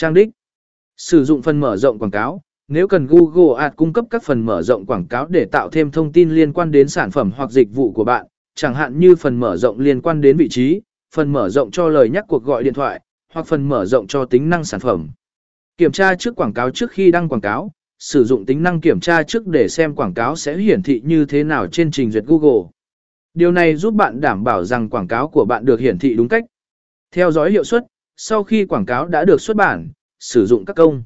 Trang đích. Sử dụng phần mở rộng quảng cáo. Nếu cần Google Ads cung cấp các phần mở rộng quảng cáo để tạo thêm thông tin liên quan đến sản phẩm hoặc dịch vụ của bạn, chẳng hạn như phần mở rộng liên quan đến vị trí, phần mở rộng cho lời nhắc cuộc gọi điện thoại, hoặc phần mở rộng cho tính năng sản phẩm. Kiểm tra trước quảng cáo trước khi đăng quảng cáo, sử dụng tính năng kiểm tra trước để xem quảng cáo sẽ hiển thị như thế nào trên trình duyệt Google. Điều này giúp bạn đảm bảo rằng quảng cáo của bạn được hiển thị đúng cách. Theo dõi hiệu suất, sau khi quảng cáo đã được xuất bản, sử dụng các công.